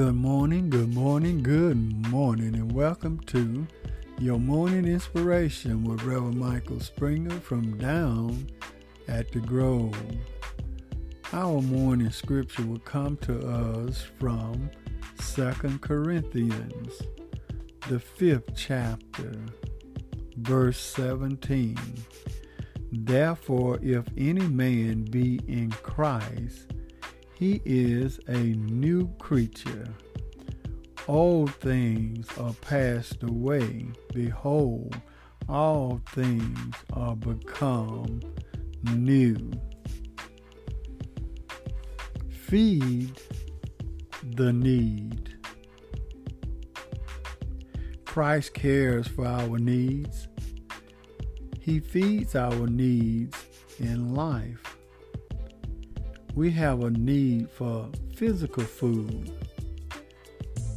Good morning, good morning, good morning, and welcome to your morning inspiration with Reverend Michael Springer from down at the Grove. Our morning scripture will come to us from 2 Corinthians, the fifth chapter, verse 17. Therefore, if any man be in Christ, he is a new creature. Old things are passed away. Behold, all things are become new. Feed the need. Christ cares for our needs. He feeds our needs in life we have a need for physical food.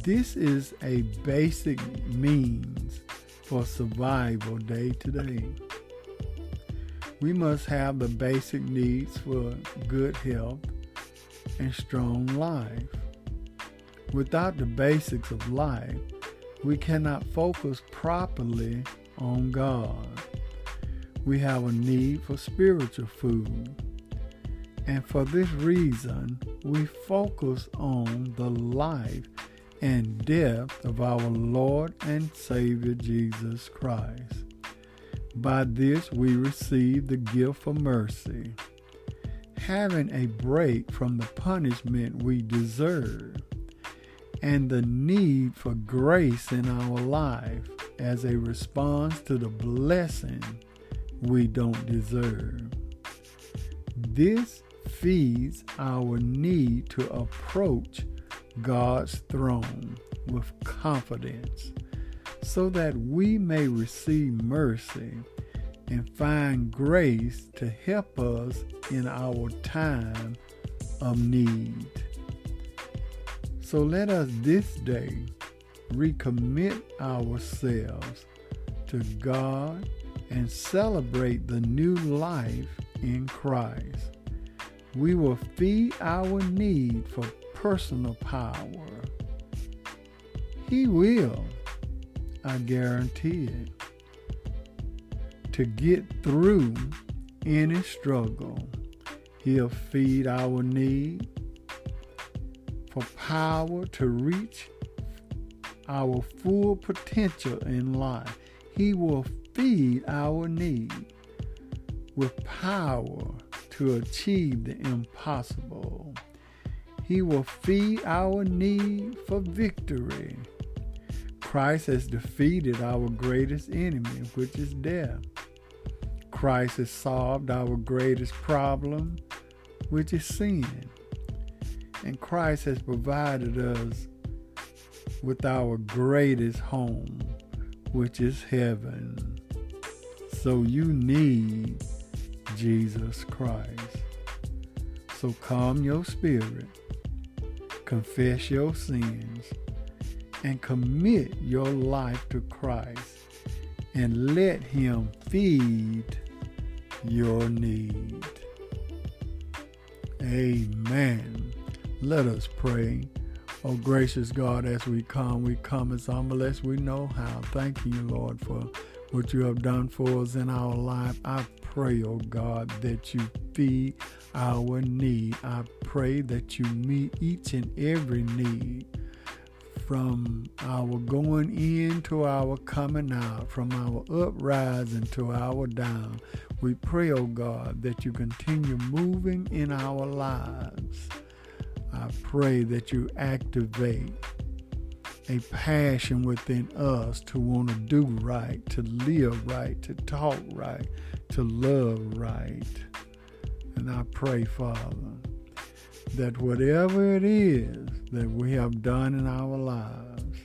This is a basic means for survival day to day. We must have the basic needs for good health and strong life. Without the basics of life, we cannot focus properly on God. We have a need for spiritual food and for this reason, we focus on the life and death of our Lord and Savior Jesus Christ. By this, we receive the gift of mercy, having a break from the punishment we deserve, and the need for grace in our life as a response to the blessing we don't deserve. This feeds our need to approach God's throne with confidence so that we may receive mercy and find grace to help us in our time of need. So let us this day recommit ourselves to God and celebrate the new life in Christ we will feed our need for personal power. He will, I guarantee it, to get through any struggle. He'll feed our need for power to reach our full potential in life. He will feed our need with power to achieve the impossible. He will feed our need for victory. Christ has defeated our greatest enemy, which is death. Christ has solved our greatest problem, which is sin. And Christ has provided us with our greatest home, which is heaven. So you need Jesus Christ. So calm your spirit, confess your sins, and commit your life to Christ and let Him feed your need. Amen. Let us pray. Oh, gracious God, as we come, we come as humble as we know how. Thank you, Lord, for what you have done for us in our life. I pray, oh God, that you feed our need. I pray that you meet each and every need from our going in to our coming out, from our uprising to our down. We pray, oh God, that you continue moving in our lives. I pray that you activate a passion within us to want to do right, to live right, to talk right, to love right. And I pray, Father, that whatever it is that we have done in our lives,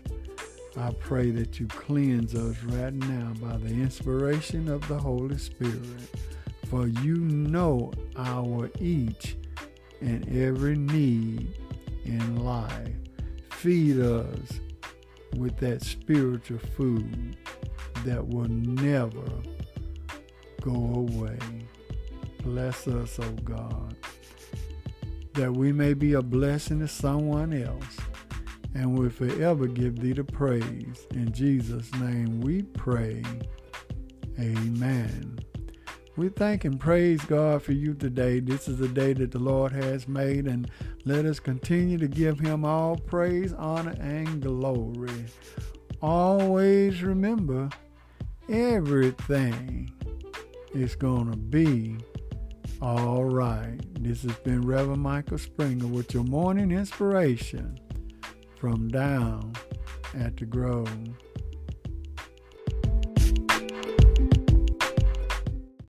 I pray that you cleanse us right now by the inspiration of the Holy Spirit. For you know our each and every need in life. Feed us with that spiritual food that will never go away. Bless us, O oh God, that we may be a blessing to someone else and will forever give thee the praise. In Jesus' name we pray. Amen. We thank and praise God for you today. This is the day that the Lord has made, and let us continue to give him all praise, honor, and glory. Always remember everything is going to be all right. This has been Reverend Michael Springer with your morning inspiration from down at the Grove.